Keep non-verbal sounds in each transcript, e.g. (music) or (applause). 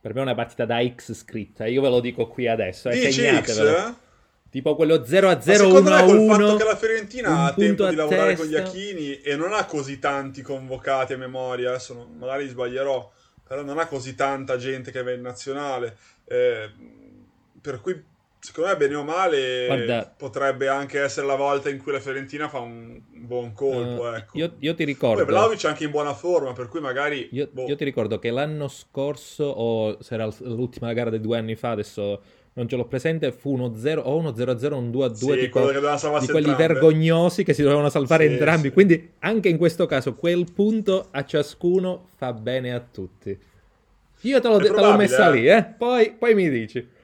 per me è una partita da X scritta, io ve lo dico qui adesso, eh, Dici. X? Tipo quello 0 a 0 secondo 1 me a col 1. fatto che la Fiorentina ha tempo di a lavorare con gli testa. Achini e non ha così tanti convocati a memoria, adesso non- magari sbaglierò, però non ha così tanta gente che va in nazionale, eh, per cui secondo me bene o male Guarda- potrebbe anche essere la volta in cui la Fiorentina fa un buon colpo, Eh, ecco. io, io ti Poi ricordo. Vlahovic è anche in buona forma, per cui magari... Io, boh. io ti ricordo che l'anno scorso, o se era l'ultima gara di due anni fa, adesso non ce l'ho presente, fu uno 0 o uno 0-0, un 2-2, Sì, tipo quello che doveva salvarsi di quelli entrambe. vergognosi che si dovevano salvare Sì, entrambi. sì. Quindi anche in questo caso quel punto a ciascuno fa bene a tutti. Io te l'ho, te l'ho messa eh. lì, eh? Poi, poi mi dici.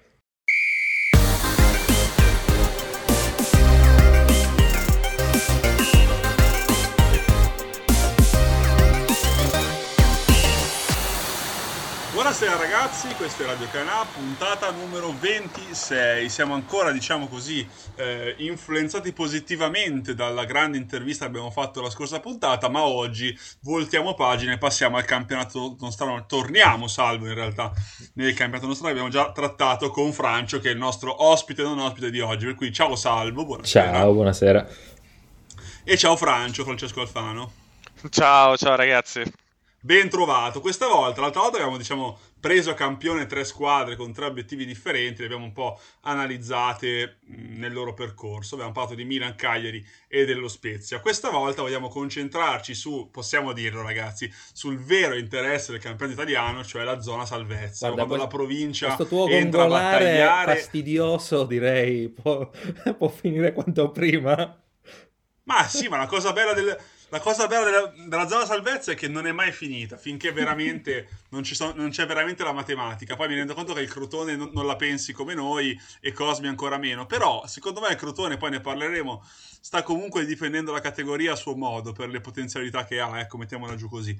Ragazzi, questo è Radio Canà, puntata numero 26. Siamo ancora, diciamo così, eh, influenzati positivamente dalla grande intervista che abbiamo fatto la scorsa puntata, ma oggi voltiamo pagina e passiamo al campionato nostrano. Torniamo, salvo in realtà, nel campionato nostrano abbiamo già trattato con Francio, che è il nostro ospite e non ospite di oggi. Per cui ciao Salvo, buonasera. Ciao, buonasera. E ciao Francio, Francesco Alfano. Ciao, ciao ragazzi. Ben trovato. Questa volta, l'altra volta abbiamo, diciamo, preso a campione tre squadre con tre obiettivi differenti, le abbiamo un po' analizzate nel loro percorso. Abbiamo parlato di Milan, Cagliari e dello Spezia. Questa volta vogliamo concentrarci su, possiamo dirlo ragazzi, sul vero interesse del campionato italiano, cioè la zona salvezza. Guarda, quando la provincia entra a battagliare. fastidioso, direi, può, (laughs) può finire quanto prima. Ma sì, ma la cosa bella, del- la cosa bella della, della zona salvezza è che non è mai finita, finché veramente (laughs) non, ci sono- non c'è veramente la matematica. Poi mi rendo conto che il Crotone non, non la pensi come noi e Cosmi ancora meno. Però, secondo me il Crotone, poi ne parleremo, sta comunque difendendo la categoria a suo modo, per le potenzialità che ha, ecco, mettiamola giù così.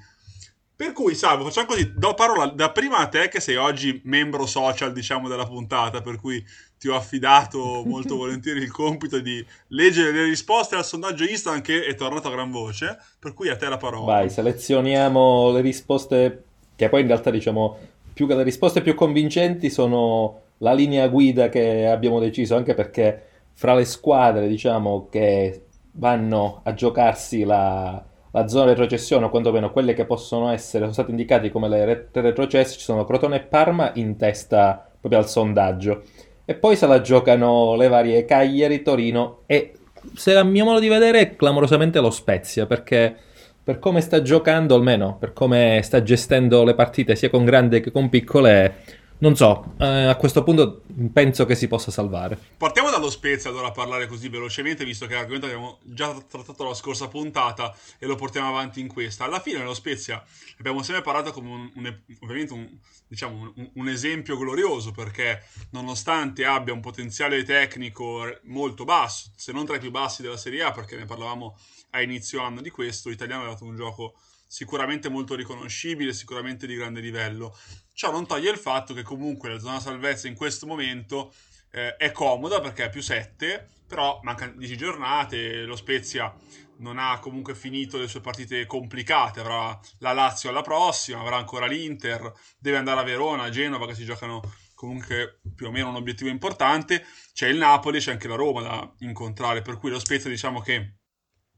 Per cui, Salvo, facciamo così, do parola da prima a te che sei oggi membro social, diciamo, della puntata, per cui ti ho affidato (laughs) molto volentieri il compito di leggere le risposte al sondaggio Instagram che è tornato a gran voce, per cui a te la parola. Vai, selezioniamo le risposte che poi in realtà diciamo più che le risposte più convincenti sono la linea guida che abbiamo deciso, anche perché fra le squadre diciamo che vanno a giocarsi la, la zona retrocessione o quantomeno quelle che possono essere, sono state indicate come le re- retrocesse, ci sono Crotone e Parma in testa proprio al sondaggio. E poi se la giocano le varie Cagliari, Torino e se a mio modo di vedere clamorosamente lo Spezia perché per come sta giocando, almeno per come sta gestendo le partite sia con grandi che con piccole, non so, eh, a questo punto penso che si possa salvare. Partiamo dallo Spezia allora a parlare così velocemente, visto che è l'argomento abbiamo già trattato la scorsa puntata e lo portiamo avanti in questa. Alla fine lo Spezia abbiamo sempre parlato come un, un- ovviamente un, diciamo, un, un esempio glorioso perché nonostante abbia un potenziale tecnico molto basso, se non tra i più bassi della Serie A, perché ne parlavamo a inizio anno di questo, l'italiano ha dato un gioco sicuramente molto riconoscibile, sicuramente di grande livello. Ciò non toglie il fatto che comunque la zona salvezza in questo momento eh, è comoda perché è più 7, però mancano 10 giornate, lo Spezia non ha comunque finito le sue partite complicate, avrà la Lazio alla prossima, avrà ancora l'Inter, deve andare a Verona, a Genova che si giocano comunque più o meno un obiettivo importante, c'è il Napoli, c'è anche la Roma da incontrare, per cui lo Spezia diciamo che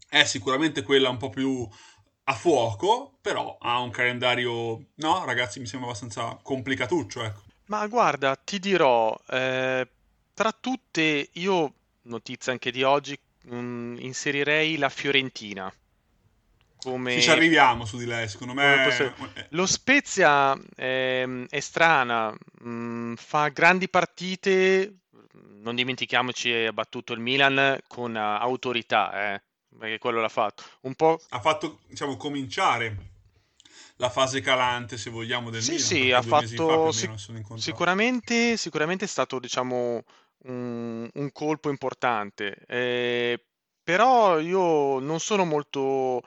è sicuramente quella un po' più a fuoco, però ha un calendario, no ragazzi mi sembra abbastanza complicatuccio, ecco. Ma guarda, ti dirò, eh, tra tutte, io, notizia anche di oggi, mh, inserirei la Fiorentina come... Sì, ci arriviamo su di lei, secondo me... posso- eh, Lo Spezia ehm, è strana, mh, fa grandi partite, non dimentichiamoci, ha battuto il Milan con eh, autorità, eh, perché quello l'ha fatto. Un po' ha fatto, diciamo, cominciare la fase calante, se vogliamo, del Sì, Milan, sì, ha fatto sic- sicuramente, sicuramente è stato, diciamo, un, un colpo importante. Eh, però io non sono molto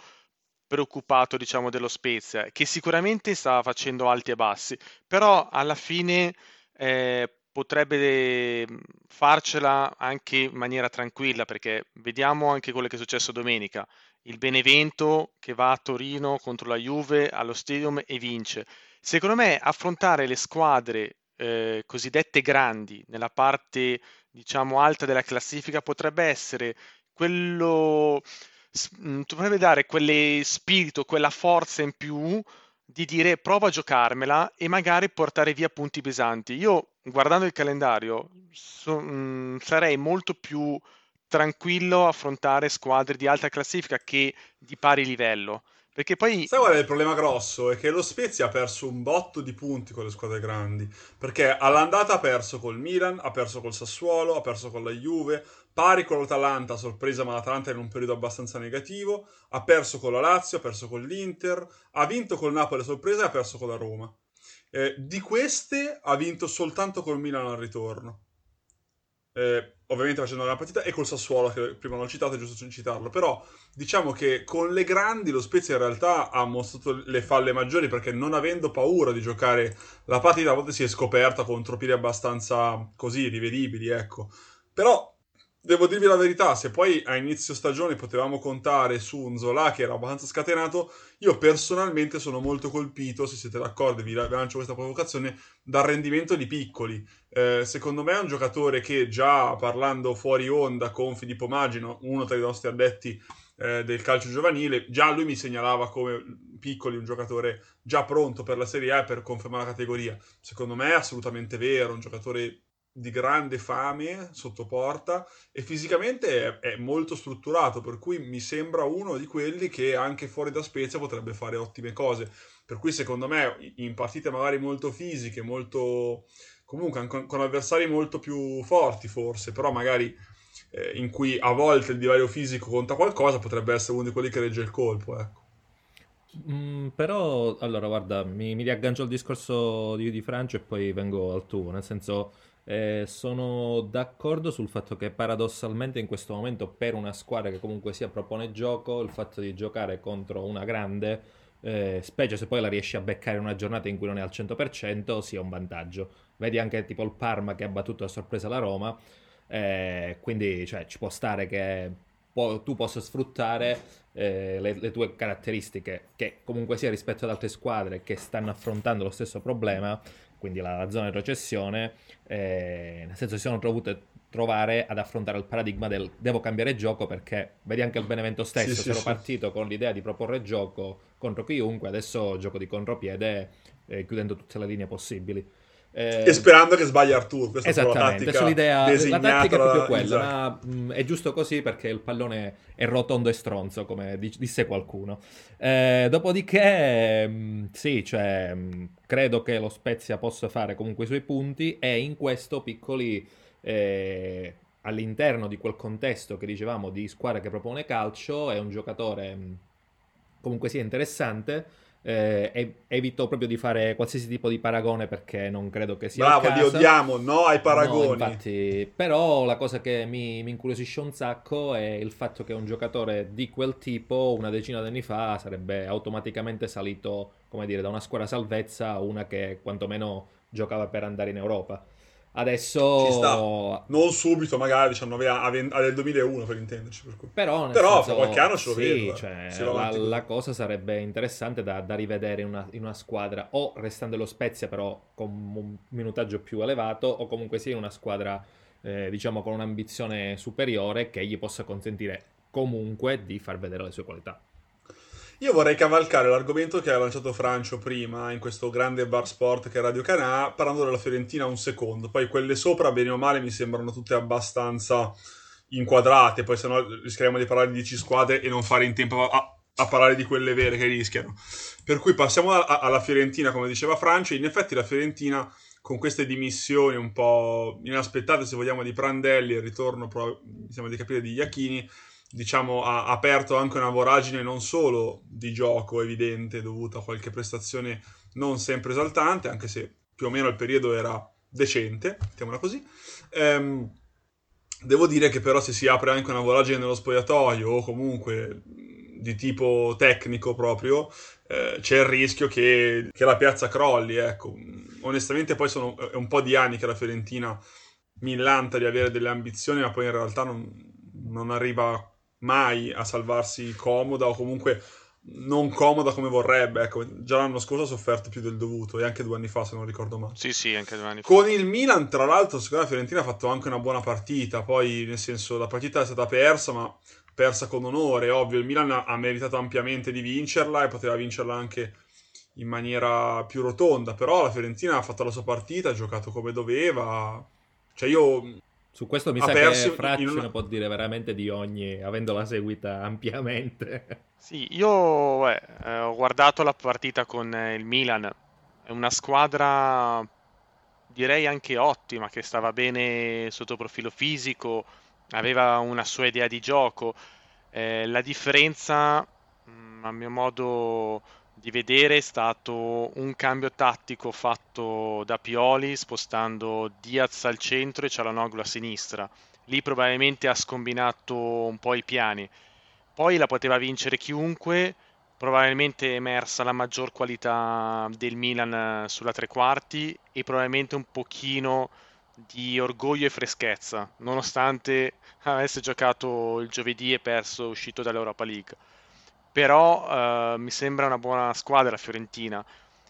preoccupato, diciamo, dello Spezia, che sicuramente sta facendo alti e bassi, però alla fine eh, potrebbe mm, farcela anche in maniera tranquilla, perché vediamo anche quello che è successo domenica. il Benevento che va a Torino contro la Juve allo Stadium e vince. Secondo me affrontare le squadre eh, cosiddette grandi nella parte diciamo alta della classifica potrebbe essere quello mm, potrebbe dare quelle spirito, quella forza in più di dire prova a giocarmela e magari portare via punti pesanti. Io guardando il calendario so, mh, mm, sarei molto più tranquillo affrontare squadre di alta classifica che di pari livello. Perché poi... Sai qual è il problema grosso? È che lo Spezia ha perso un botto di punti con le squadre grandi. Perché all'andata ha perso col Milan, ha perso col Sassuolo, ha perso con la Juve, pari con l'Atalanta, sorpresa ma l'Atalanta è in un periodo abbastanza negativo, ha perso con la Lazio, ha perso con l'Inter, ha vinto col Napoli sorpresa e ha perso con la Roma. Eh, di queste ha vinto soltanto col Milan al ritorno eh, ovviamente facendo una partita, e col Sassuolo, che prima non ho citato, è giusto citarlo, però diciamo che con le grandi lo Spezia in realtà ha mostrato le falle maggiori perché non avendo paura di giocare la partita a volte si è scoperta con troppi abbastanza così rivedibili, ecco. Però devo dirvi la verità, se poi a inizio stagione potevamo contare su un Zola che era abbastanza scatenato, io personalmente sono molto colpito, se siete d'accordo, vi lancio questa provocazione, dal rendimento di Piccoli. Eh, secondo me è un giocatore che già parlando fuori onda con Filippo Magino, uno tra i nostri addetti eh, del calcio giovanile, già lui mi segnalava come Piccoli un giocatore già pronto per la Serie A e per confermare la categoria. Secondo me è assolutamente vero, un giocatore di grande fame sotto porta e fisicamente è, è, molto strutturato, per cui mi sembra uno di quelli che anche fuori da Spezia potrebbe fare ottime cose. Per cui secondo me in partite magari molto fisiche, molto comunque con, con avversari molto più forti forse, però magari eh, in cui a volte il divario fisico conta qualcosa, potrebbe essere uno di quelli che regge il colpo, ecco. Mm, però, allora, guarda, mi, mi riaggancio al discorso di, di Francio e poi vengo al tuo, nel senso, eh, sono d'accordo sul fatto che paradossalmente in questo momento per una squadra che comunque sia propone gioco, il fatto di giocare contro una grande, eh, specie se poi la riesci a beccare in una giornata in cui non è al 100%, sia un vantaggio. Vedi anche tipo il Parma che ha battuto a sorpresa la Roma, eh, quindi cioè, ci può stare che po- tu possa sfruttare eh, le, le, tue caratteristiche, che comunque sia rispetto ad altre squadre che stanno affrontando lo stesso problema, quindi la, la zona di recessione, eh, nel senso si sono dovute trovare ad affrontare il paradigma del devo cambiare gioco perché vedi anche il Benevento stesso, sì, se ero sì, partito con l'idea di proporre gioco contro chiunque, adesso gioco di contropiede eh, chiudendo tutte le linee possibili. Eh, e sperando che sbagli Artur. Questa esattamente, è l'idea, la tattica è proprio quella. Esatto. Ma, mh, mm, è giusto così perché il pallone è rotondo e stronzo, come disse qualcuno. Eh, dopodiché, mh, mm, sì, cioè, mh, mm, credo che lo Spezia possa fare comunque i suoi punti e in questo piccoli... Eh, all'interno di quel contesto che dicevamo di squadra che propone calcio, è un giocatore comunque sia interessante eh, evito proprio di fare qualsiasi tipo di paragone perché non credo che sia bravo li odiamo no ai paragoni. no, infatti, però la cosa che mi, mi, incuriosisce un sacco è il fatto che un giocatore di quel tipo una decina di anni fa sarebbe automaticamente salito come dire da una squadra salvezza a una che quantomeno giocava per andare in Europa Adesso non subito, magari 19 anni, del 2001 per intenderci. Per Però, Però senso, qualche anno ce lo sì, vedo. Cioè, la, la, cosa sarebbe interessante da, da rivedere in una, in una, squadra, o restando lo Spezia, però con un minutaggio più elevato, o comunque sia in una squadra, eh, diciamo, con un'ambizione superiore che gli possa consentire comunque di far vedere le sue qualità. Io vorrei cavalcare l'argomento che ha lanciato Francio prima in questo grande bar sport che è Radio Canà, parlando della Fiorentina un secondo. Poi quelle sopra, bene o male, mi sembrano tutte abbastanza inquadrate, poi se no rischieremo di parlare di 10 squadre e non fare in tempo a, a parlare di quelle vere che rischiano. Per cui passiamo a, a, alla Fiorentina, come diceva Francio. In effetti la Fiorentina con queste dimissioni un po' inaspettate, se vogliamo, di Prandelli, il ritorno, mi sembra di capire, di Iachini, diciamo, ha aperto anche una voragine non solo di gioco evidente dovuta a qualche prestazione non sempre esaltante, anche se più o meno il periodo era decente, mettiamola così. Ehm, devo dire che però se si apre anche una voragine nello spogliatoio o comunque di tipo tecnico proprio, eh, c'è il rischio che, che, la piazza crolli. Ecco. Onestamente poi sono, è un po' di anni che la Fiorentina millanta di avere delle ambizioni, ma poi in realtà non, non arriva mai a salvarsi comoda o comunque non comoda come vorrebbe. Ecco, già l'anno scorso ha sofferto più del dovuto e anche due anni fa, se non ricordo male. Sì, sì, anche due anni fa. Con il Milan, tra l'altro, secondo me la Fiorentina ha fatto anche una buona partita. Poi, nel senso, la partita è stata persa, ma persa con onore. Ovvio, il Milan ha meritato ampiamente di vincerla e poteva vincerla anche in maniera più rotonda. Però la Fiorentina ha fatto la sua partita, ha giocato come doveva. Cioè, io su questo mi sa che Fracci una... ne può dire veramente di ogni, avendola seguita (laughs) ampiamente. Sì, io eh, ho guardato la partita con il Milan, è una squadra direi anche ottima, che stava bene sotto profilo fisico, aveva una sua idea di gioco. Eh, la differenza, mm, a mio modo di vedere, è stato un cambio tattico fatto da Pioli, spostando Diaz al centro e Cialanoglu a sinistra. Lì probabilmente ha scombinato un po' i piani poi la poteva vincere chiunque, probabilmente è emersa la maggior qualità del Milan eh, sulla tre quarti e probabilmente un pochino di orgoglio e freschezza, nonostante avesse giocato il giovedì e perso uscito dall'Europa League. Però eh, mi sembra una buona squadra la Fiorentina.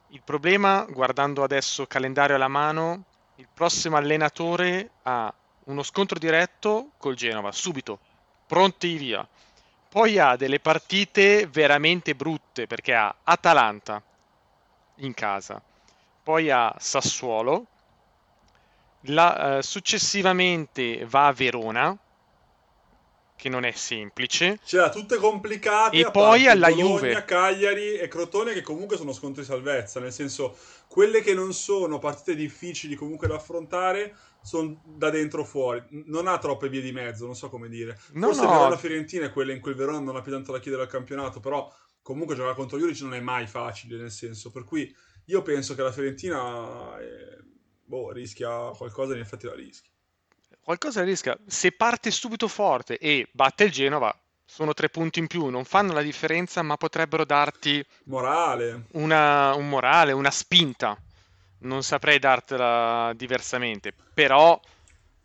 Il problema, guardando adesso calendario alla mano, il prossimo allenatore ha uno scontro diretto col Genova, subito, pronti via. Poi ha delle partite veramente brutte perché ha Atalanta in casa, poi ha Sassuolo, la, eh, successivamente va a Verona, che non è semplice. Cioè, tutte complicate. E poi alla Bologna, Juve. Cagliari e Crotone che comunque sono scontri salvezza, nel senso, quelle che non sono partite difficili comunque da affrontare sono da dentro fuori. Non ha troppe vie di mezzo, non so come dire. No, Forse no. Verona Fiorentina è quella in cui il Verona non ha più tanto da chiedere al campionato, però comunque giocare contro Juric non è mai facile, nel senso. Per cui io penso che la Fiorentina eh, boh, rischia qualcosa, in effetti la rischia. Qualcosa rischia. Se parte subito forte e batte il Genova, sono tre punti in più, non fanno la differenza, ma potrebbero darti morale. Una, un morale, una spinta non saprei dartela diversamente, però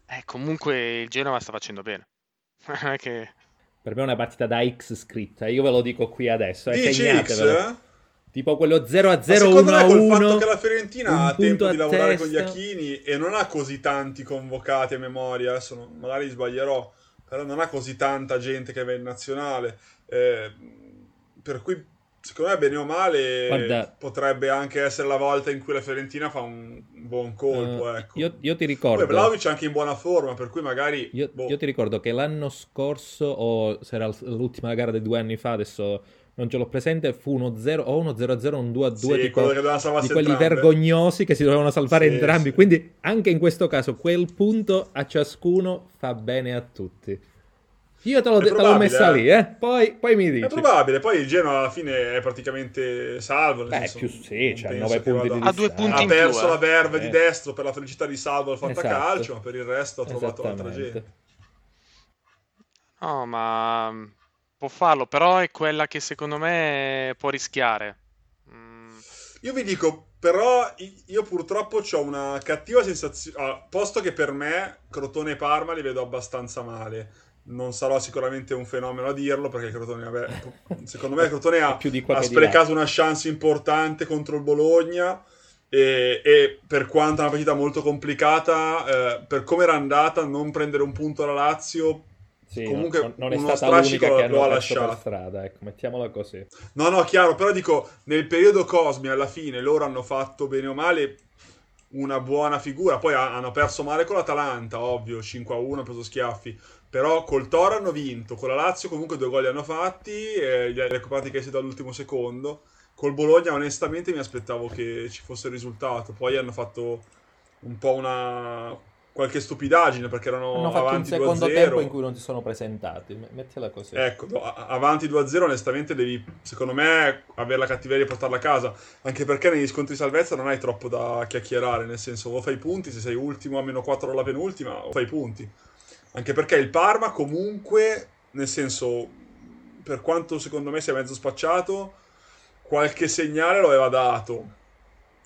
eh, comunque il Genova sta facendo bene. (laughs) che... Per me è una partita da X scritta, io ve lo dico qui adesso, eh, segnatevelo. X? Tipo quello 0 a 0 1 a 1. il fatto che la Fiorentina ha tempo di lavorare testa. con gli Achini e non ha così tanti convocati a memoria, adesso non, magari sbaglierò, però non ha così tanta gente che va in nazionale. Eh, per cui secondo me bene o male Guarda, potrebbe anche essere la volta in cui la Fiorentina fa un buon colpo. Uh, ecco. io, io, ti ricordo. Poi Vlaovic è anche in buona forma, per cui magari. Io, boh. io, ti ricordo che l'anno scorso, o se era l'ultima gara di due anni fa, adesso non ce l'ho presente, fu uno 0 o uno 0-0, un 2-2 sì, tipo, di quelli entrambe. vergognosi che si dovevano salvare sì, entrambi. Sì. Quindi anche in questo caso quel punto a ciascuno fa bene a tutti. Io te, l'ho, te l'ho messa eh? lì, eh? Poi, poi, mi dici. È probabile, poi il Genoa alla fine è praticamente salvo. Beh, senso, più sì, c'ha 9 punti di A due punti Ha perso più, la verve eh. di destro per la felicità di salvo al fantacalcio, esatto. ma per il resto ha trovato altra gente. No, ma può farlo, però è quella che secondo me può rischiare. Mm. Io vi dico, però io purtroppo ho una cattiva sensazione, ah, posto che per me Crotone e Parma li vedo abbastanza male non sarò sicuramente un fenomeno a dirlo perché Crotone, vabbè, (laughs) secondo me Crotone ha, ha sprecato una chance importante contro il Bologna e, e per quanto è una partita molto complicata, eh, per come era andata, non prendere un punto alla Lazio sì, comunque non, non è uno stata l'unica che lo ha lasciato strada, ecco, mettiamola così. No, no, chiaro, però dico, nel periodo Cosmi alla fine loro hanno fatto bene o male una buona figura, poi hanno perso male con l'Atalanta, ovvio, 5-1, hanno preso schiaffi, però col Toro hanno vinto, con la Lazio comunque due gol li hanno fatti, e li ha recuperati che siete all'ultimo secondo. Col Bologna onestamente mi aspettavo che ci fosse il risultato, poi hanno fatto un po' una qualche stupidaggine perché erano hanno fatto avanti un secondo tempo in cui non si sono presentati. Mettila così. Ecco avanti 2-0 onestamente devi secondo me avere la cattiveria di portarla a casa. Anche perché negli scontri di salvezza non hai troppo da chiacchierare nel senso o fai punti se sei ultimo a meno 4 alla penultima o fai punti. Anche perché il Parma comunque, nel senso, per quanto secondo me sia mezzo spacciato, qualche segnale lo aveva dato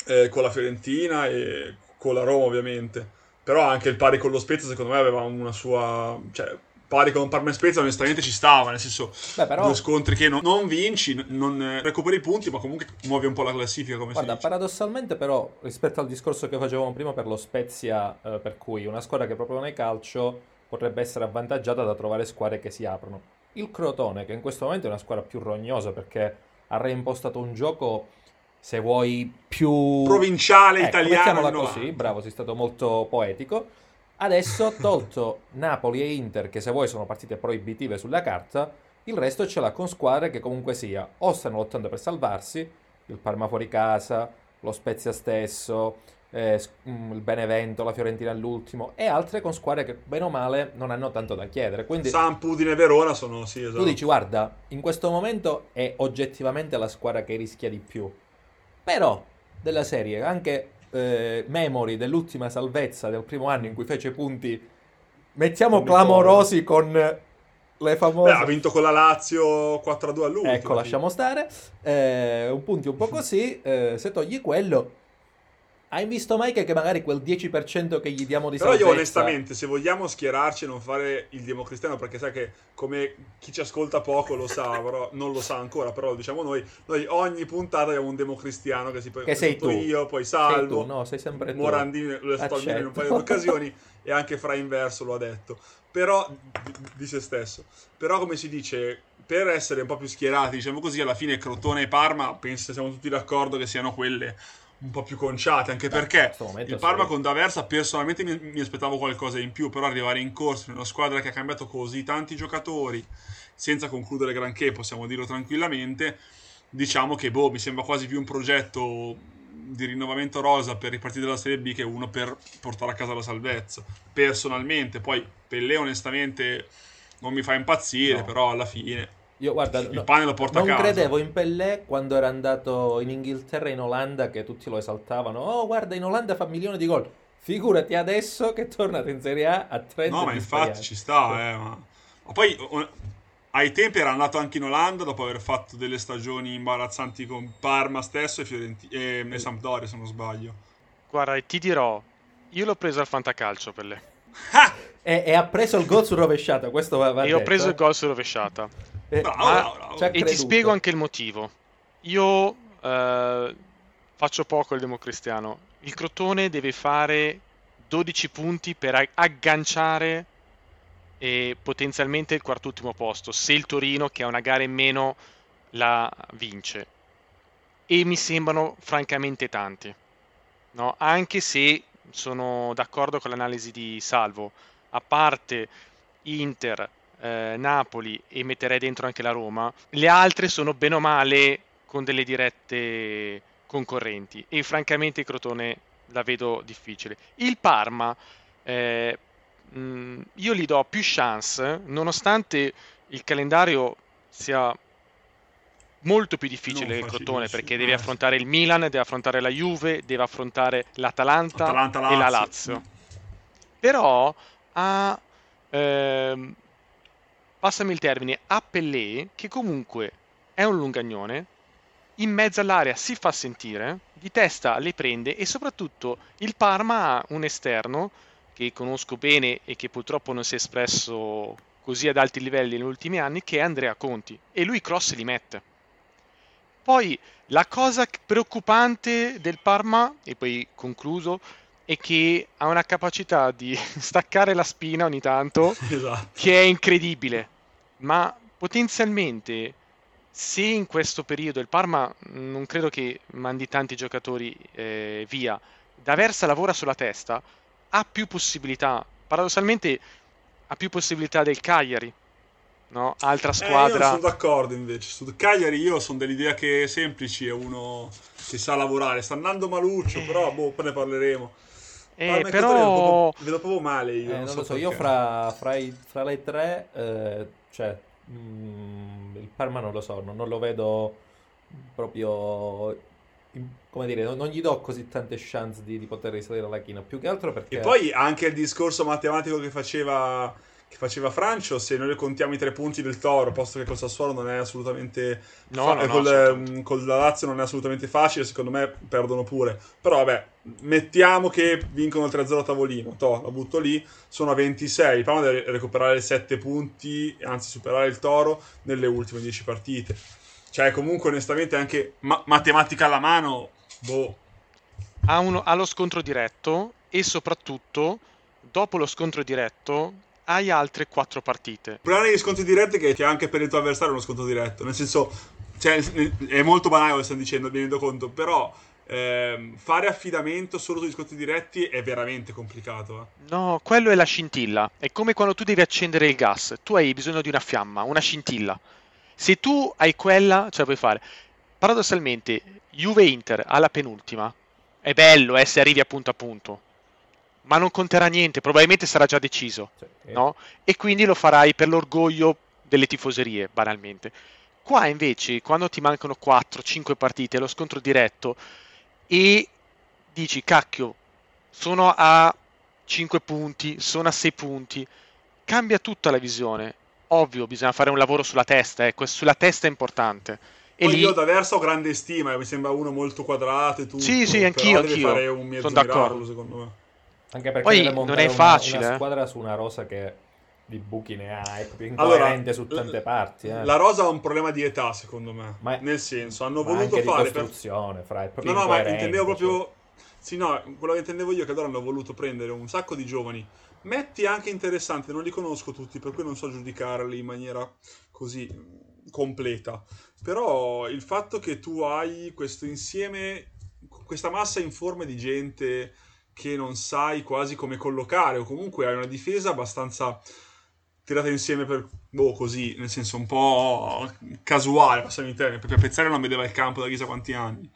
eh, con la Fiorentina e con la Roma ovviamente. Però anche il pari con lo Spezia secondo me aveva una sua... Cioè, pari con Parma e Spezia onestamente ci stava, nel senso Beh, però... due scontri che non, non vinci, non recuperi i punti, ma comunque muovi un po' la classifica come Guarda, paradossalmente però, rispetto al discorso che facevamo prima per lo Spezia, eh, per cui una squadra che proprio non è calcio potrebbe essere avvantaggiata da trovare squadre che si aprono. Il Crotone, che in questo momento è una squadra più rognosa perché ha reimpostato un gioco, se vuoi, più... Provinciale Ecco, italiano. mettiamola così, 90. bravo, sei stato molto poetico. Adesso, tolto (laughs) Napoli e Inter, che se vuoi sono partite proibitive sulla carta, il resto ce l'ha con squadre che comunque sia o stanno lottando per salvarsi, il Parma fuori casa, lo Spezia stesso, eh, mm, il Benevento, la Fiorentina all'ultimo, e altre con squadre che bene o male non hanno tanto da chiedere. Quindi Samp, Udine e Verona sono, sì, esatto. tu dici, guarda, in questo momento è oggettivamente la squadra che rischia di più. Però, della serie, anche eh, Memory dell'ultima salvezza del primo anno in cui fece punti, mettiamo clamorosi con le Beh, famose... ha vinto con la Lazio 4-2 all'ultimo. Ecco, lasciamo stare. Eh, un punti un po' (laughs) così, eh, se togli quello... Hai visto mai che, magari quel 10% che gli diamo di Però io salvezza... onestamente, se vogliamo schierarci e non fare il democristiano, perché sai che come chi ci ascolta poco lo sa, (laughs) però non lo sa ancora, però lo diciamo noi, noi ogni puntata abbiamo un democristiano che si Che sei tu. io, poi Sei Salvo, tu, no, sei sempre tu. Morandini lo almeno in un paio di occasioni (laughs) e anche Fra Inverso lo ha detto. Però di, di se stesso. Però come si dice, per essere un po' più schierati, diciamo così, alla fine Crotone e Parma, penso siamo tutti d'accordo che siano quelle un po' più conciate, anche in perché il Parma con D'Aversa personalmente mi, mi aspettavo qualcosa in più, però arrivare in corsa in una squadra che ha cambiato così tanti giocatori, senza concludere granché, possiamo dirlo tranquillamente, diciamo che boh, mi sembra quasi più un progetto di rinnovamento rosa per ripartire dalla Serie B che uno per portare a casa la salvezza. Personalmente, poi Pellè onestamente non mi fa impazzire, No. però alla fine Io guarda, il no- pane lo porta non a casa. credevo in Pellè quando era andato in Inghilterra e in Olanda che tutti lo esaltavano. Oh, guarda, in Olanda fa milioni di gol. Figurati adesso che è tornato in Serie A a 30 No, ma infatti ci sta, eh, ma... ma poi o- ai tempi era andato anche in Olanda dopo aver fatto delle stagioni imbarazzanti con Parma stesso e, Fiorenti- e, e Sampdoria, se non sbaglio. Guarda, e ti dirò, io l'ho preso al fantacalcio per lei. E, e ha preso il gol su rovesciata, questo va, va E ho preso eh. il gol su rovesciata. Eh, Bravo, ma- bravo, bravo. c'è- E ti spiego anche il motivo. Io eh, faccio poco il democristiano. Il Crotone deve fare 12 punti per agganciare e potenzialmente il quart'ultimo posto, se il Torino, che ha una gara in meno, la vince. E mi sembrano francamente tanti. No? Anche se sono d'accordo con l'analisi di Salvo, a parte Inter, eh, Napoli e metterei dentro anche la Roma, le altre sono bene o male con delle dirette concorrenti e francamente Crotone la vedo difficile. Il Parma, eh, mh, io gli do più chance, nonostante il calendario sia molto più difficile il Crotone perché deve eh. affrontare il Milan, deve affrontare la Juve, deve affrontare l'Atalanta Atalanta, e la Lazio. Lazio. Però ha, ehm, passami il termine, ha Pellè che comunque è un lungagnone, in mezzo all'area si fa sentire, di testa le prende e soprattutto il Parma ha un esterno che conosco bene e che purtroppo non si è espresso così ad alti livelli negli ultimi anni, che è Andrea Conti e lui cross li mette. Poi la cosa preoccupante del Parma, e poi concluso, è che ha una capacità di (laughs) staccare la spina ogni tanto Esatto. che è incredibile, ma potenzialmente se in questo periodo il Parma mh, non credo che mandi tanti giocatori eh, via, D'Aversa lavora sulla testa, ha più possibilità, paradossalmente ha più possibilità del Cagliari, no? Altra Eh, squadra. sono d'accordo invece. Su Cagliari io sono dell'idea che Semplici è uno che sa lavorare. Sta andando maluccio, però boh, poi ne parleremo. Eh, e però Crotone vedo proprio, vedo proprio male io. Eh, non non so lo so, io fra, fra i- fra le tre, eh, cioè, mm, il Parma non lo so, non, non lo vedo proprio, in- come dire, non, non gli do così tante chance di, di poter risalire la china, più che altro perché... E poi anche il discorso matematico che faceva, che faceva Francio, se noi contiamo i tre punti del Toro, posto che col Sassuolo non è assolutamente No, fa- no, no, col, con la Lazio non è assolutamente facile, secondo me perdono pure. Però vabbè, mettiamo che vincono il 3-0 a tavolino, toh, la butto lì, sono a 26, Parma deve recuperare 7 punti, anzi superare il Toro nelle ultime 10 partite. Cioè comunque onestamente anche ma- matematica alla mano, boh, Ha, uno- ha lo scontro diretto e soprattutto, dopo lo scontro diretto, hai altre quattro partite. Il problema degli scontri diretti è che, che anche per il tuo avversario è uno scontro diretto. Nel senso, cioè, è molto banale quello che stiamo dicendo, mi rendo conto. Però ehm, fare affidamento solo sugli scontri diretti è veramente complicato. eh. No, quello è la scintilla. È come quando tu devi accendere il gas. Tu hai bisogno di una fiamma, una scintilla. Se tu hai quella, ce la puoi fare. Paradossalmente, Juve-Inter alla penultima. È bello eh, se arrivi a punto a punto. Ma non conterà niente, probabilmente sarà già deciso. Cioè, eh, no? E quindi lo farai per l'orgoglio delle tifoserie, banalmente. Qua invece, quando ti mancano 4-5 partite, lo scontro diretto, e dici, cacchio, sono a 5 punti, sono a 6 punti, cambia tutta la visione. Ovvio, bisogna fare un lavoro sulla testa, ecco, sulla testa è importante. E Poi lì, io da Versa ho grande stima, mi sembra uno molto quadrato e tutto. Sì, sì, anch'io, deve anch'io. fare un mezzo Sono d'accordo. miracolo, secondo me. Anche perché Poi non è una- facile, una, eh. squadra su una rosa che di buchi ne ha, è proprio Allora, incoerente su tante parti. Eh. La Rosa ha un problema di età, secondo me. Ma- Nel senso, hanno Ma voluto fare per fra, è No, no, ma intendevo cioè. proprio. Sì, no, quello che intendevo io è che loro hanno voluto prendere un sacco di giovani. Metti anche interessanti, non li conosco tutti, per cui non so giudicarli in maniera così mm, completa. Però il fatto che tu hai questo insieme, questa massa informe di gente che non sai quasi come collocare, o comunque hai una difesa abbastanza tirata insieme per boh, così, nel senso un po' casuale, passami il termine, perché Pezzari non vedeva il campo da chissà quanti anni.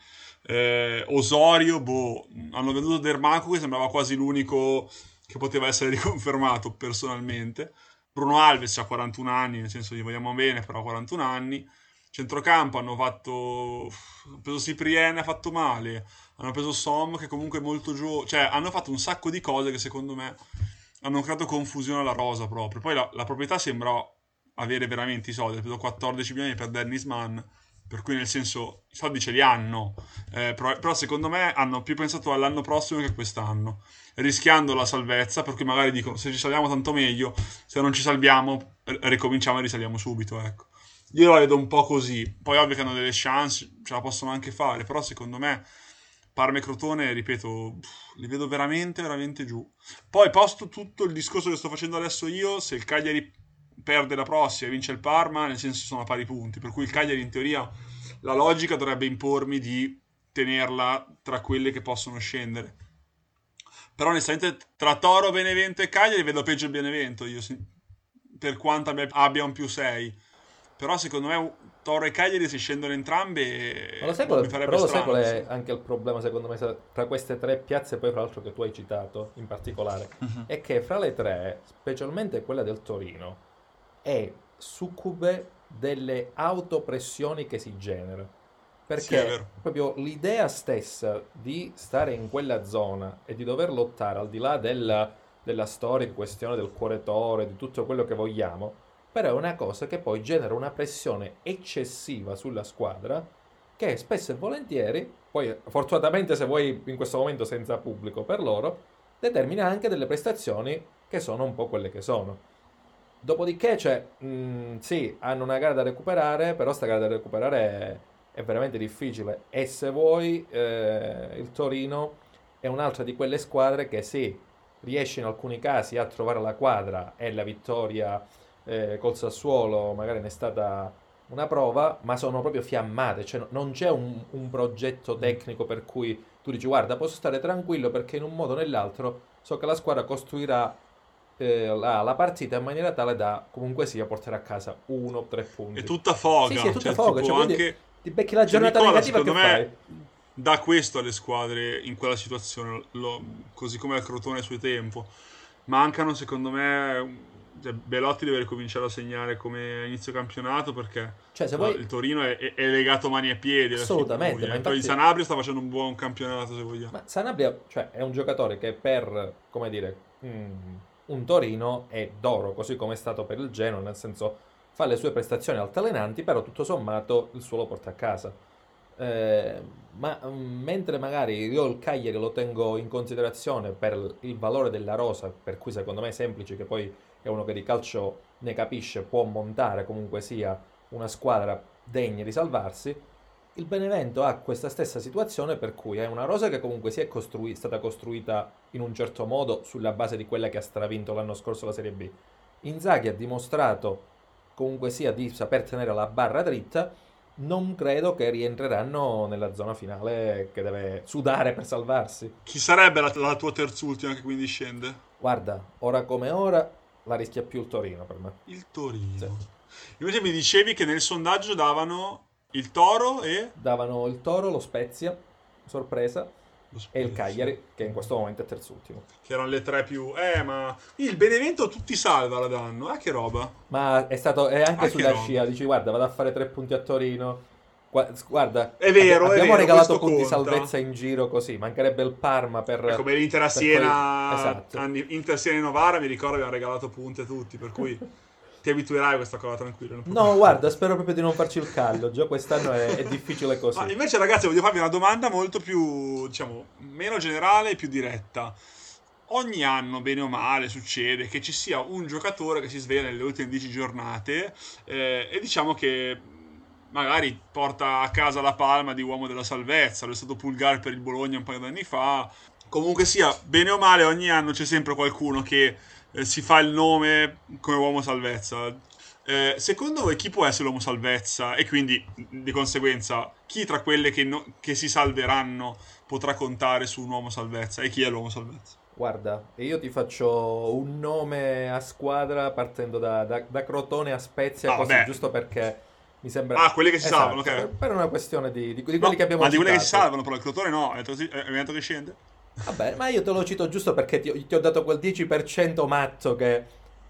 Eh, Osorio, boh, hanno venduto Dermaco che sembrava quasi l'unico che poteva essere (laughs) riconfermato personalmente. Bruno Alves ha 41 anni, nel senso gli vogliamo bene, però ha 41 anni. Centrocampo hanno fatto. Hanno preso Cipriene, ha fatto male. Hanno preso Som, che comunque è molto giovane. Cioè, hanno fatto un sacco di cose che secondo me hanno creato confusione alla rosa proprio. Poi la, la proprietà sembra avere veramente i soldi. Ha preso 14 milioni per Dennis Mann. Per cui, nel senso, i soldi ce li hanno. Eh, però, però, secondo me hanno più pensato all'anno prossimo che a quest'anno. Rischiando la salvezza, per cui magari dicono: se ci salviamo tanto meglio, se non ci salviamo, ricominciamo e risaliamo subito. Ecco. Io la vedo un po' così. Poi, ovvio che hanno delle chance, ce la possono anche fare. Però, secondo me, Parma e Crotone, ripeto, li vedo veramente, veramente giù. Poi, posto tutto il discorso che sto facendo adesso io, se il Cagliari perde la prossima e vince il Parma, nel senso sono a pari punti. Per cui il Cagliari, in teoria, la logica dovrebbe impormi di tenerla tra quelle che possono scendere. Però, onestamente, tra Toro, Benevento e Cagliari vedo peggio il Benevento. Io, per quanto abbia un più 6. Però, secondo me, Toro e Cagliari, se scendono entrambe, Ma lo sai qual, mi farebbe però lo sai qual è sì. anche il problema secondo me tra queste tre piazze, poi fra l'altro che tu hai citato in particolare, Mhm. è che fra le tre, specialmente quella del Torino, è succube delle autopressioni che si genera. Sì, è Perché vero. proprio l'idea stessa di stare in quella zona e di dover lottare al di là della, della storica questione del cuore toro, di tutto quello che vogliamo, però è una cosa che poi genera una pressione eccessiva sulla squadra che spesso e volentieri, poi fortunatamente se vuoi in questo momento senza pubblico per loro, determina anche delle prestazioni che sono un po' quelle che sono. Dopodiché, cioè, mh, sì, hanno una gara da recuperare, però sta gara da recuperare è, è veramente difficile. E se vuoi, eh, il Torino è un'altra di quelle squadre che sì, riesce in alcuni casi a trovare la quadra e la vittoria eh, col Sassuolo magari ne è stata una prova, ma sono proprio fiammate, cioè no- non c'è un, un progetto tecnico per cui tu dici guarda posso stare tranquillo perché in un modo o nell'altro so che la squadra costruirà eh, la, la partita in maniera tale da comunque sia portare a casa uno o tre punti. È tutta foga. Sì, sì, è tutta cioè, foga, cioè, anche Ti becchi la Cioè, giornata Nicola, negativa che secondo me, fai. dà questo alle squadre in quella situazione, lo- così come al Crotone a suo tempo. Mancano, secondo me, cioè, Belotti deve ricominciare a segnare come inizio campionato perché Cioè, no, vuoi... il Torino è, è- legato mani e piedi. fine, Assolutamente, lui, ma eh. Poi infatti- Sanabria sta facendo un buon campionato, se vogliamo. Ma Sanabria, cioè, è un giocatore che per, come dire, mm, un Torino è d'oro, così come è stato per il Genoa, nel senso fa le sue prestazioni altalenanti, però tutto sommato il suo lo porta a casa. Eh, ma mm, mentre magari io il Cagliari lo tengo in considerazione per il valore della rosa, per cui secondo me è semplice che poi è uno che di calcio ne capisce, può montare comunque sia una squadra degna di salvarsi, il Benevento ha questa stessa situazione per cui è una rosa che comunque sia costrui- stata costruita in un certo modo sulla base di quella che ha stravinto l'anno scorso la Serie B. Inzaghi ha dimostrato comunque sia di saper tenere la barra dritta, non credo che rientreranno nella zona finale che deve sudare per salvarsi. Chi sarebbe la, la tua terzultima che quindi scende? Guarda, ora come ora la rischia più il Torino per me. Il Torino. Sì. Invece mi dicevi che nel sondaggio davano il Toro e... Davano il Toro, lo Spezia, sorpresa, lo e il Spezia. Cagliari, che in questo momento è terzultimo. Che erano le tre più... Eh, ma... Il Benevento tutti salva la danno. Eh, che roba. Ma è stato è anche Ah, sulla scia, dici guarda, vado a fare tre punti a Torino. Gua- Guarda, È vero, abbi- è abbiamo vero, regalato punti conta. salvezza in giro così, mancherebbe il Parma per... È come l'Inter a Siena, poi- esatto. anni- Inter Siena e Novara, mi ricordo abbiamo regalato punti a tutti, per cui ti abituerai a questa cosa tranquillo. non No, guarda, spero proprio di non farci il callo. Già quest'anno è, è difficile così. Ma invece ragazzi voglio farvi una domanda molto più, diciamo, meno generale e più diretta. Ogni anno, bene o male, succede che ci sia un giocatore che si sveglia nelle ultime 10 giornate eh, e diciamo che magari porta a casa la palma di uomo della salvezza, lo è stato Pulgar per il Bologna un paio d'anni fa. Comunque sia, bene o male, ogni anno c'è sempre qualcuno che eh, si fa il nome come uomo salvezza. Eh, secondo voi chi può essere l'uomo salvezza e quindi di conseguenza chi tra quelle che, no- che si salveranno potrà contare su un uomo salvezza e chi è l'uomo salvezza? Guarda, io ti faccio un nome a squadra partendo da, da- da Crotone a Spezia, Ah, così, giusto perché mi sembra... Ah, quelli che si Esatto, salvano, ok. per, una questione di, di- di No, quelli che abbiamo ma di quelle che si citato. salvano, però il Crotone no, è detto che scende. Vabbè, ma io te lo cito giusto perché ti, ho- ti ho dato quel 10% matto che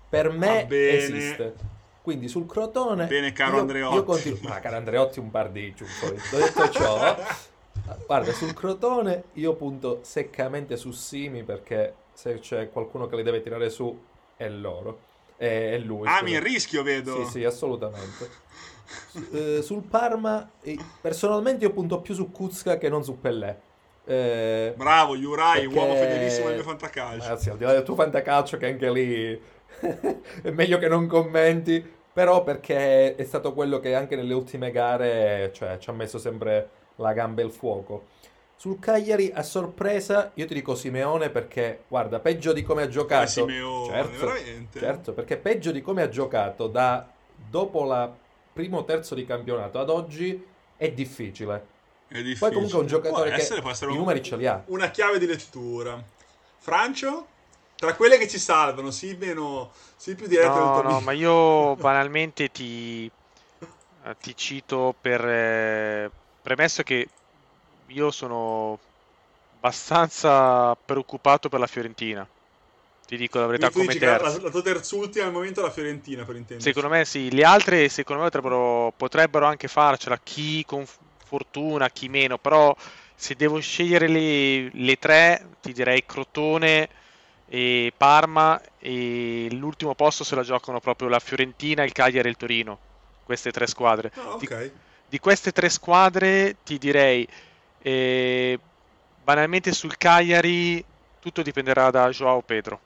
per me bene. esiste. Quindi sul Crotone... Bene, caro io, Andreotti. Io continuo... Ma caro Andreotti un par di ciuffoli. Detto ciò, (laughs) guarda, sul Crotone io punto seccamente su Simi perché se c'è qualcuno che li deve tirare su è loro. È, è lui. Scusa. il rischio, vedo. Sì, sì, assolutamente. (laughs) (laughs) Eh, sul Parma, eh, personalmente io punto più su Kuzka che non su Pellè. Eh, Bravo, Yurai, perché- uomo fedelissimo del mio fantacalcio. Ragazzi, al di là del tuo fantacalcio, che anche lì (laughs) è meglio che non commenti, però perché è stato quello che anche nelle ultime gare cioè, ci ha messo sempre la gamba e il fuoco. Sul Cagliari, a sorpresa, io ti dico Simeone perché, guarda, peggio di come ha giocato. Ah, Simeone, certo, veramente? certo, perché peggio di come ha giocato da dopo la primo terzo di campionato ad oggi è difficile. È difficile. Poi comunque è un giocatore può che essere, può essere i un- numeri ce li ha. una chiave di lettura. Francio? Tra quelle che ci salvano, sì, meno, sì più diretto No, no, ma io (laughs) banalmente ti, eh, ti cito per eh, premesso che io sono abbastanza preoccupato per la Fiorentina. Ti dico la verità come che la, terzo. la tua terzultima al momento è la Fiorentina, per intenderci. Secondo me sì, le altre secondo me potrebbero, potrebbero anche farcela, chi con fortuna, chi meno, però se devo scegliere le, le tre ti direi Crotone e Parma e l'ultimo posto se la giocano proprio la Fiorentina, il Cagliari e il Torino, queste tre squadre. Ah, Di, ok. di queste tre squadre ti direi eh, banalmente sul Cagliari tutto dipenderà da Joao Pedro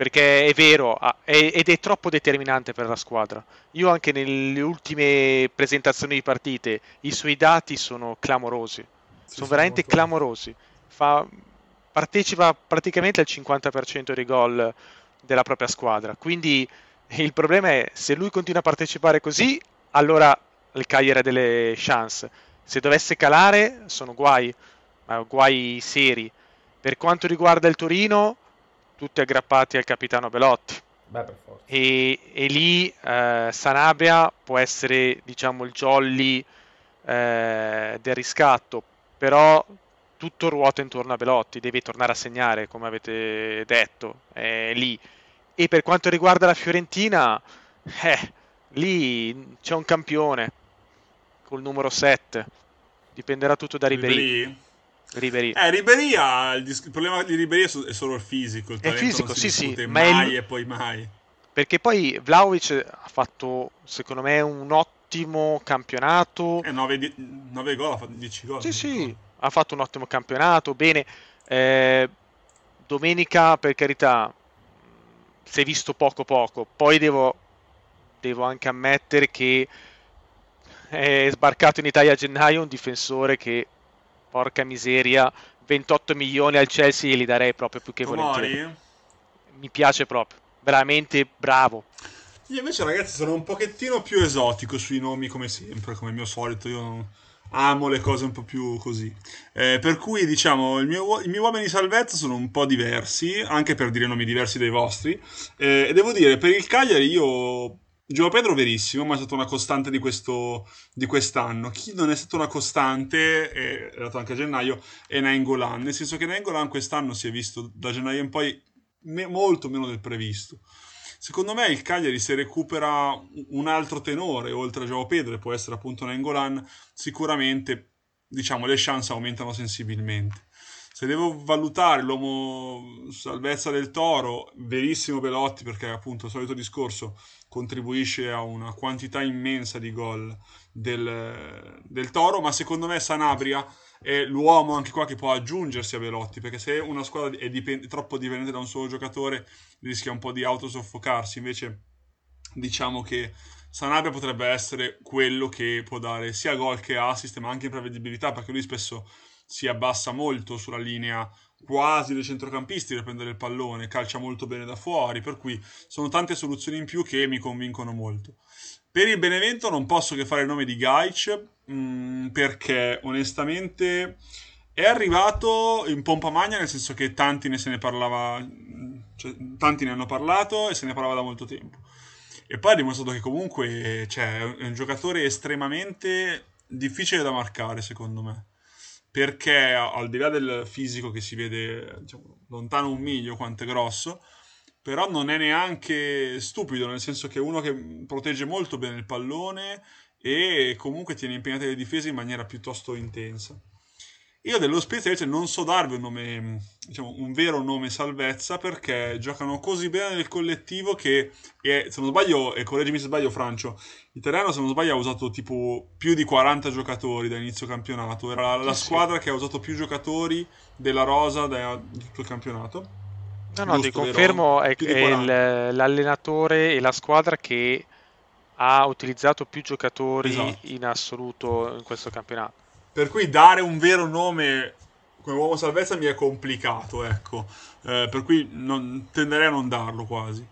perché è vero è- ed è troppo determinante per la squadra. Io anche nelle ultime presentazioni di partite i suoi dati sono clamorosi, Sì, sono veramente molto- clamorosi. Fa- partecipa praticamente al 50% dei gol della propria squadra. Quindi il problema è se lui continua a partecipare così, allora il Cagliari ha delle chance. Se dovesse calare, sono guai, ma guai seri. Per quanto riguarda il Torino, tutti aggrappati al capitano Belotti. Beh, per forza. E, e lì eh, Sanabria può essere, diciamo, il jolly eh, del riscatto, però tutto ruota intorno a Belotti, deve tornare a segnare, come avete detto, è lì. E per quanto riguarda la Fiorentina, eh, lì c'è un campione col numero 7, dipenderà tutto da Ribéry. Ribery. Eh, Ribery ha il, dis- il problema di Ribery è, so- è, solo il fisico. Il è fisico, sì, sì. mai il... e poi mai. Perché poi Vlaovic ha fatto, secondo me, un ottimo campionato. Eh, 9, di- 9 gol, ha fatto 10 gol. Sì, sì, ha fatto un ottimo campionato. Bene, eh, domenica, per carità, si è visto poco poco. Poi devo, devo anche ammettere che è sbarcato in Italia a gennaio un difensore che, porca miseria, 28 milioni al Chelsea li darei proprio più che Tomori? volentieri. Mi piace proprio, veramente bravo. Io invece ragazzi sono un pochettino più esotico sui nomi come sempre, come mio solito, io amo le cose un po' più così. Eh, per cui diciamo i miei, i miei, uomini di salvezza sono un po' diversi, anche per dire nomi diversi dai vostri. Eh, e devo dire, per il Cagliari io Gio Pedro verissimo, ma è stata una costante di, questo, di quest'anno. Chi non è stata una costante, è dato anche a gennaio, è Nainggolan, nel senso che Nainggolan quest'anno si è visto da gennaio in poi me, molto meno del previsto. Secondo me il Cagliari se recupera un altro tenore oltre a Gio Pedro può essere appunto Nainggolan, sicuramente diciamo le chance aumentano sensibilmente se devo valutare l'uomo salvezza del Toro, verissimo Belotti perché appunto il solito discorso contribuisce a una quantità immensa di gol del, del Toro, ma secondo me Sanabria è l'uomo anche qua che può aggiungersi a Belotti, perché se una squadra è dipend- troppo dipendente da un solo giocatore rischia un po' di autosoffocarsi, invece diciamo che Sanabria potrebbe essere quello che può dare sia gol che assist, ma anche imprevedibilità, perché lui spesso si abbassa molto sulla linea quasi dei centrocampisti per prendere il pallone, calcia molto bene da fuori, per cui sono tante soluzioni in più che mi convincono molto. Per il Benevento non posso che fare il nome di Gaic mm, perché onestamente è arrivato in pompa magna nel senso che tanti ne se ne parlava cioè, tanti ne hanno parlato e se ne parlava da molto tempo e poi ha dimostrato che comunque cioè, è un giocatore estremamente difficile da marcare secondo me perché al di là del fisico che si vede diciamo, lontano un miglio quanto è grosso, però non è neanche stupido, nel senso che è uno che protegge molto bene il pallone e comunque tiene impegnate le difese in maniera piuttosto intensa. Io dello Spezia invece non so darvi un nome, diciamo, un vero nome salvezza perché giocano così bene nel collettivo che, e, se non sbaglio, e correggimi se sbaglio Francio, Italiano se non sbaglio ha usato tipo più di 40 giocatori da inizio campionato, era la, la squadra che ha usato più giocatori della Rosa da, di tutto il campionato. No, no, ti confermo, è, è il, l'allenatore e la squadra che ha utilizzato più giocatori esatto. in assoluto in questo campionato. Per cui dare un vero nome come uomo salvezza mi è complicato, ecco. Eh, per cui non, tenderei a non darlo quasi.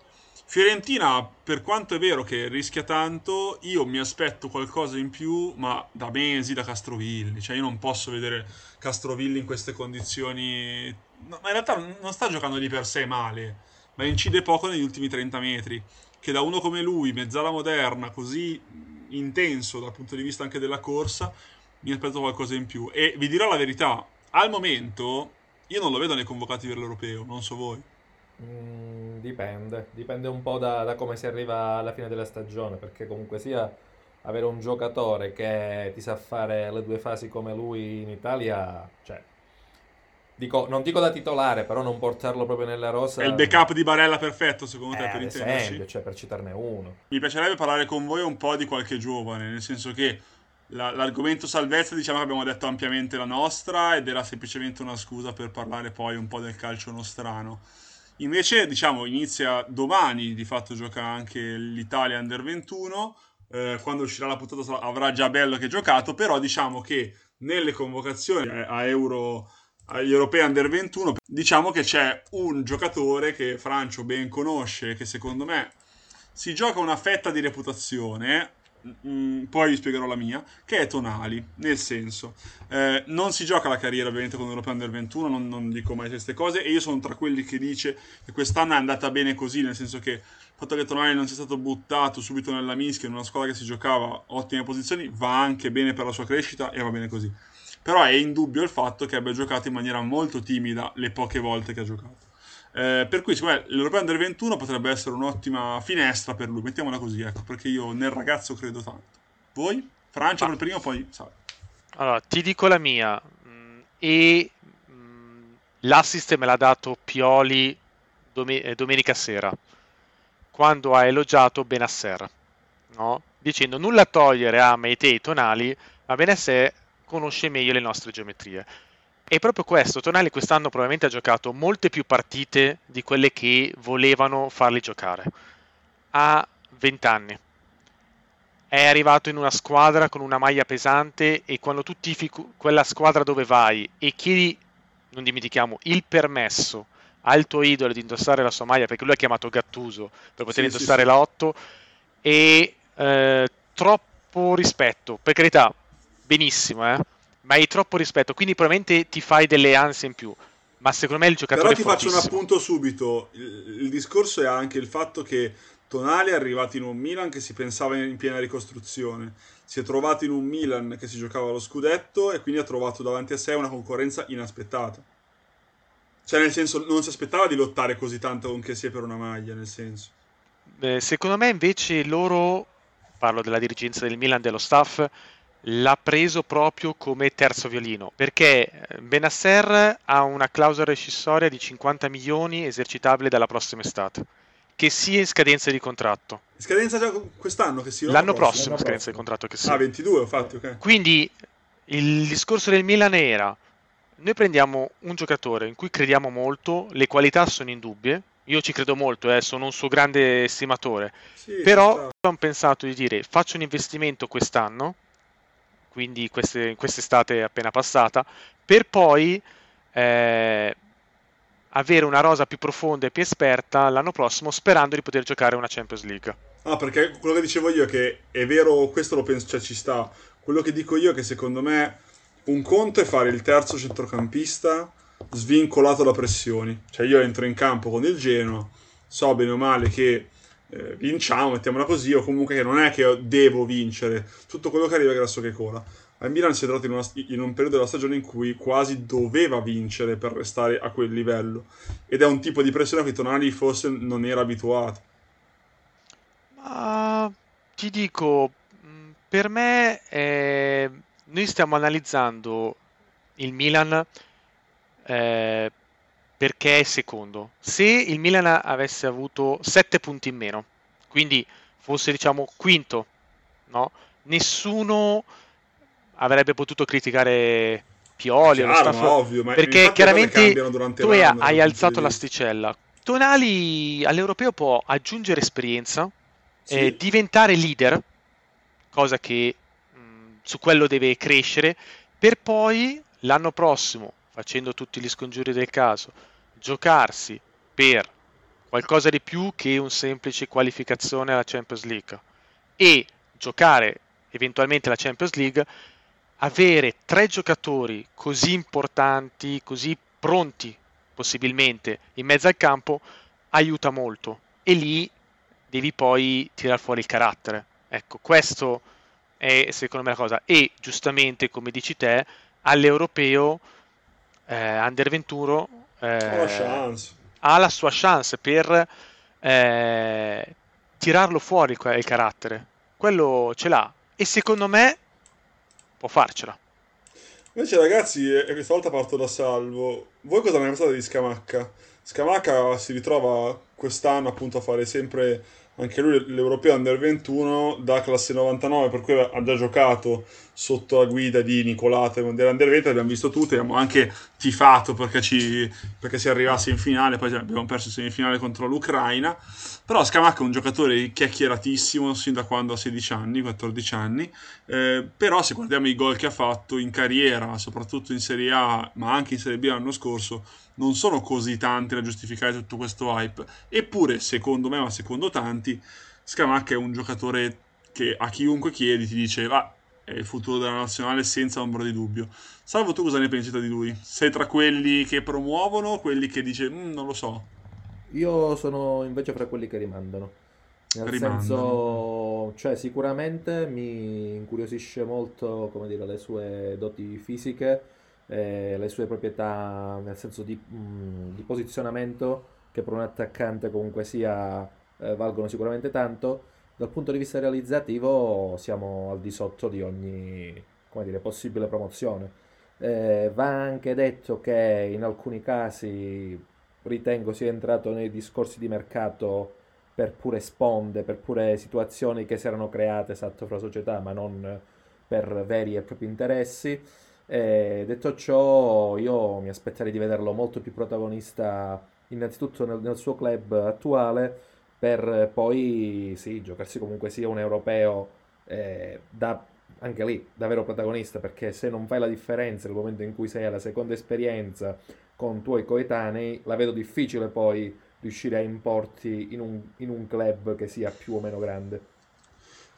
Fiorentina, per quanto è vero che rischia tanto, io mi aspetto qualcosa in più, ma da mesi da Castrovilli. Cioè, io non posso vedere Castrovilli in queste condizioni. No, ma in realtà non sta giocando di per sé male, ma incide poco negli ultimi 30 metri. Che da uno come lui, mezzala moderna, così intenso dal punto di vista anche della corsa, mi aspetto qualcosa in più. E vi dirò la verità, al momento io non lo vedo nei convocati per l'europeo, non so voi. Mm, dipende, dipende un po' da, da, come si arriva alla fine della stagione, perché comunque sia avere un giocatore che ti sa fare le due fasi come lui in Italia, cioè, dico, non dico da titolare, però non portarlo proprio nella rosa... È il backup di Barella perfetto secondo te eh, per intenderci? cioè per citarne uno. Mi piacerebbe parlare con voi un po' di qualche giovane, nel senso che la, l'argomento salvezza diciamo che abbiamo detto ampiamente la nostra ed era semplicemente una scusa per parlare poi un po' del calcio nostrano. Invece, diciamo, inizia domani, di fatto gioca anche l'Italia Under 21, eh, quando uscirà la puntata avrà già Bello che giocato, però diciamo che nelle convocazioni a Euro agli europei under 21 diciamo che c'è un giocatore che Francio ben conosce che secondo me si gioca una fetta di reputazione Mm, poi vi spiegherò la mia, che è Tonali, nel senso, eh, non si gioca la carriera ovviamente con l'Europa Under 21, non, non, dico mai queste cose, e io sono tra quelli che dice che quest'anno è andata bene così, nel senso che il fatto che Tonali non sia stato buttato subito nella mischia in una squadra che si giocava ottime posizioni va anche bene per la sua crescita e va bene così. Però è indubbio il fatto che abbia giocato in maniera molto timida le poche volte che ha giocato. Eh, per cui secondo me l'Europeo Under 21 potrebbe essere un'ottima finestra per lui, mettiamola così, ecco, perché io nel ragazzo credo tanto. Voi? Francia per primo, poi Sara. Allora, ti dico la mia. Mm, e mh, l'assist me l'ha dato Pioli dom- eh, domenica sera, quando ha elogiato Benasser, no? dicendo nulla a togliere a Meite e Tonali, ma Benasser conosce meglio le nostre geometrie. E proprio questo, Tonali quest'anno probabilmente ha giocato molte più partite di quelle che volevano farli giocare. Ha 20 anni. È arrivato in una squadra con una maglia pesante e quando tu tifi quella squadra dove vai e chiedi, non dimentichiamo, il permesso al tuo idolo di indossare la sua maglia, perché lui ha chiamato Gattuso per poter sì, indossare sì, la 8, e eh, troppo rispetto, per carità, benissimo, eh? Ma hai troppo rispetto, quindi probabilmente ti fai delle ansie in più. Ma secondo me il giocatore Però ti faccio un appunto subito. Il, il, discorso è anche il fatto che Tonali è arrivato in un Milan che si pensava in piena ricostruzione. Si è trovato in un Milan che si giocava lo scudetto e quindi ha trovato davanti a sé una concorrenza inaspettata. Cioè, nel senso, non si aspettava di lottare così tanto con che sia per una maglia, nel senso. Eh, secondo me invece loro, parlo della dirigenza del Milan, dello staff, l'ha preso proprio come terzo violino perché eh, Benasser ha una clausola rescissoria di 50 milioni esercitabile dalla prossima estate che sia in scadenza di contratto. Scadenza già quest'anno che sia? L'anno prossimo, prossimo. scadenza di contratto che sia. Ah 22 infatti ok. Quindi il discorso del Milan era noi prendiamo un giocatore in cui crediamo molto le qualità sono indubbie io ci credo molto, eh, sono un suo grande estimatore. Sì, però ho pensato di dire faccio un investimento quest'anno quindi queste, quest'estate appena passata, per poi eh, avere una rosa più profonda e più esperta l'anno prossimo sperando di poter giocare una Champions League. Ah, perché quello che dicevo io è che è vero, questo lo penso, cioè ci sta. Quello che dico io è che secondo me un conto è fare il terzo centrocampista svincolato da pressioni. Cioè io entro in campo con il Genoa, so bene o male che eh, vinciamo, mettiamola così, o comunque che non è che devo vincere, tutto quello che arriva è grasso che cola. Al Milan si è trovato in, una, in, un periodo della stagione in cui quasi doveva vincere per restare a quel livello ed è un tipo di pressione a cui Tonali forse non era abituato. Ma ti dico, mm, per me eh, noi stiamo analizzando il Milan eh, perché è secondo. Se il Milan avesse avuto 7 punti in meno, quindi fosse diciamo quinto, no? nessuno avrebbe potuto criticare Pioli Chiaro, staff... ovvio, perché chiaramente tu l'anno, hai alzato l'asticella. Tonali all'europeo può aggiungere esperienza, sì. eh, diventare leader, cosa che mh, su quello deve crescere, per poi l'anno prossimo facendo tutti gli scongiuri del caso, giocarsi per qualcosa di più che un semplice qualificazione alla Champions League e giocare eventualmente la Champions League, avere tre giocatori così importanti, così pronti possibilmente in mezzo al campo aiuta molto e lì devi poi tirare fuori il carattere. Ecco, questo è secondo me la cosa. E giustamente, come dici te, all'europeo eh, Under 21 eh, ha la sua chance per eh, tirarlo fuori il, carattere. Quello ce l'ha e secondo me può farcela. Invece ragazzi, e questa volta parto da salvo. Voi cosa ne pensate di Scamacca? Scamacca si ritrova quest'anno appunto a fare sempre anche lui l'europeo under 21 da classe 99 per cui ha già giocato sotto la guida di Nicolato e Mondiale Under 20 l'abbiamo visto tutti abbiamo anche tifato perché, ci, perché si arrivasse in finale poi abbiamo perso in semifinale contro l'Ucraina. Però Scamacca è un giocatore chiacchieratissimo sin da quando ha 16 anni 14 anni. Eh, però se guardiamo i gol che ha fatto in carriera soprattutto in Serie A ma anche in Serie B l'anno scorso non sono così tanti da giustificare tutto questo hype. Eppure, secondo me, ma secondo tanti, Scamacca è un giocatore che a chiunque chiedi ti dice va, è il futuro della nazionale senza ombra di dubbio. Salvo tu cosa ne pensi di lui? Sei tra quelli che promuovono o quelli che dice mm, non lo so? Io sono invece fra quelli che rimandano. Nel rimandano. senso, cioè sicuramente mi incuriosisce molto, come dire, le sue doti fisiche eh, le sue proprietà nel senso di, mh, mm, di, posizionamento che per un attaccante comunque sia eh, valgono sicuramente tanto dal punto di vista realizzativo siamo al di sotto di ogni dire, possibile promozione Eh, va anche detto che in alcuni casi ritengo sia entrato nei discorsi di mercato per pure sponde, per pure situazioni che si erano create esatto fra società, ma non per veri e propri interessi. E detto ciò, io mi aspetterei di vederlo molto più protagonista innanzitutto nel, nel suo club attuale, per poi sì, giocarsi comunque sia un europeo eh, da, anche lì davvero protagonista, perché se non fai la differenza nel momento in cui sei alla seconda esperienza con tuoi coetanei, la vedo difficile poi riuscire a importi in un, in un club che sia più o meno grande.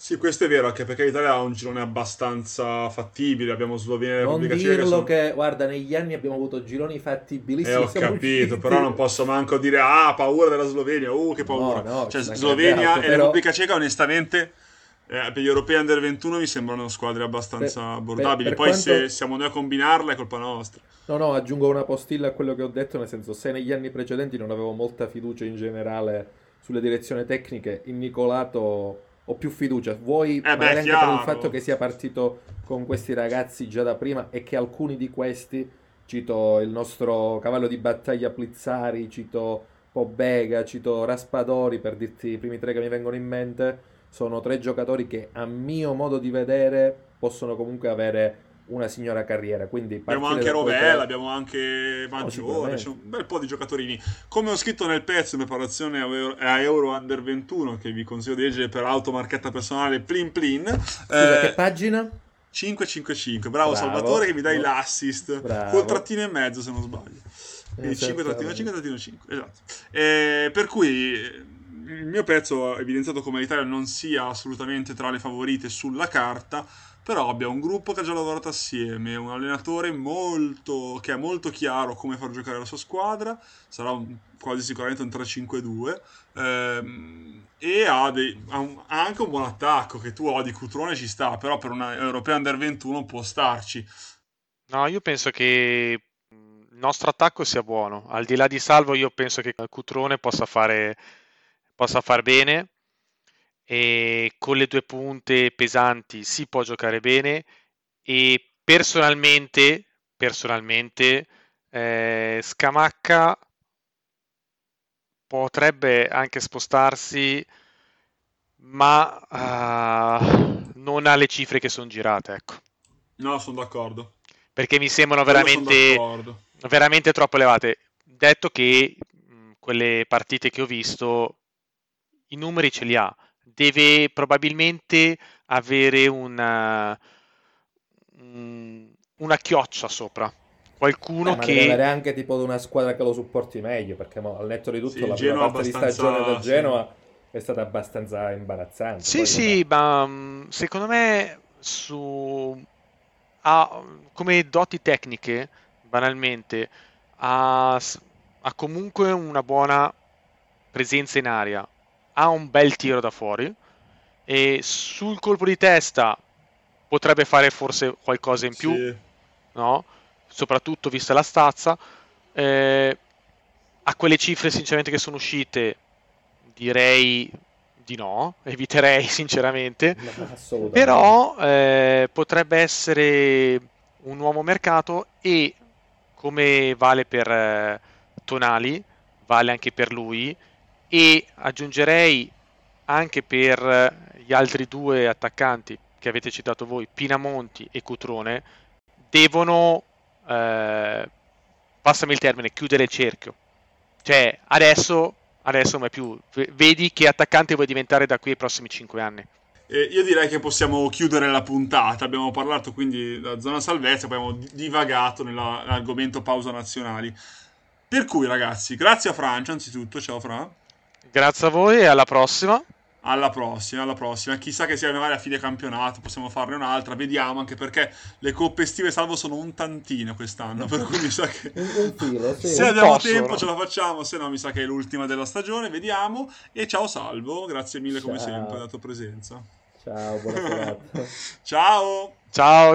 Sì, questo è vero, anche perché l'Italia ha un girone abbastanza fattibile. Abbiamo Slovenia e Repubblica Ceca. Non dirlo sono... che, guarda, negli anni abbiamo avuto gironi fattibilissimi. Eh, ho capito, però non posso manco dire, ah, paura della Slovenia, uh, che paura. No, no, cioè, Slovenia e però... Repubblica Ceca, onestamente, eh, per gli europei under 21 mi sembrano squadre abbastanza per, abbordabili. Per, per Poi quanto... se siamo noi a combinarla è colpa nostra. No, no, aggiungo una postilla a quello che ho detto, nel senso, se negli anni precedenti non avevo molta fiducia in generale sulle direzioni tecniche, in Nicolato ho più fiducia. Vuoi eh magari anche per il fatto che sia partito con questi ragazzi già da prima e che alcuni di questi, cito il nostro cavallo di battaglia Plizzari, cito Pobega, cito Raspadori per dirti i primi tre che mi vengono in mente, sono tre giocatori che a mio modo di vedere possono comunque avere una signora carriera. Quindi abbiamo anche Rovella, abbiamo anche Maggiore, c'è un bel po' di giocatori. Come ho scritto nel pezzo in preparazione a Euro Under 21, che vi consiglio di leggere per automarchetta personale Plin Plin. Scusa, eh, che pagina? 555, bravo, bravo, Salvatore che mi dai bravo. l'assist bravo. col trattino e mezzo se non sbaglio. Quindi 5 trattino 5 trattino 5, esatto. Eh, per cui il mio pezzo ha evidenziato come l'Italia non sia assolutamente tra le favorite sulla carta però abbiamo un gruppo che ha già lavorato assieme, un allenatore molto, che è molto chiaro come far giocare la sua squadra, sarà un, quasi sicuramente un 3-5-2, ehm, e ha, dei, ha, un, ha, anche un buon attacco che tu odi, Cutrone ci sta, però per una europea under 21 può starci. No, io penso che il nostro attacco sia buono, al di là di Salvo io penso che Cutrone possa fare, possa far bene e con le due punte pesanti si può giocare bene e personalmente, personalmente eh, Scamacca potrebbe anche spostarsi ma uh, non ha le cifre che sono girate ecco. no sono d'accordo. Perché mi sembrano veramente, veramente troppo elevate. Detto che mh, quelle partite che ho visto i numeri ce li ha deve probabilmente avere una, una chioccia sopra. Qualcuno eh, che... deve avere anche tipo una squadra che lo supporti meglio, perché mo, al netto di tutto sì, la prima parte di stagione del Genoa sì. è stata abbastanza imbarazzante. Sì, sì, ma mm, secondo me su... ha, come doti tecniche, banalmente, ha, ha comunque una buona presenza in aria, ha un bel tiro da fuori e sul colpo di testa potrebbe fare forse qualcosa in più, sì. no? soprattutto vista la stazza. Eh, a quelle cifre sinceramente che sono uscite direi di no, (laughs) eviterei sinceramente, no, però eh, potrebbe essere un nuovo mercato e come vale per eh, Tonali, vale anche per lui e aggiungerei anche per gli altri due attaccanti che avete citato voi, Pinamonti e Cutrone, devono, eh, passami il termine, chiudere il cerchio. Cioè, adesso, adesso non è più. Vedi che attaccante vuoi diventare da qui ai prossimi 5 anni. Eh, io direi che possiamo chiudere la puntata. Abbiamo parlato quindi della zona salvezza, abbiamo divagato nell'argomento pausa nazionali. Per cui, ragazzi, grazie a Francia, anzitutto. Ciao, Fra. Grazie a voi e alla prossima. Alla prossima, alla prossima. Chissà che sia magari a fine campionato, possiamo farne un'altra, vediamo, anche perché le coppe estive salvo sono un tantino quest'anno, per cui mi sa che filo, sì. se abbiamo tempo ce la facciamo, se no mi sa che è l'ultima della stagione, vediamo. E ciao Salvo, grazie mille come ciao. sempre, per la tua presenza. Ciao, buona serata. (laughs) ciao. Ciao.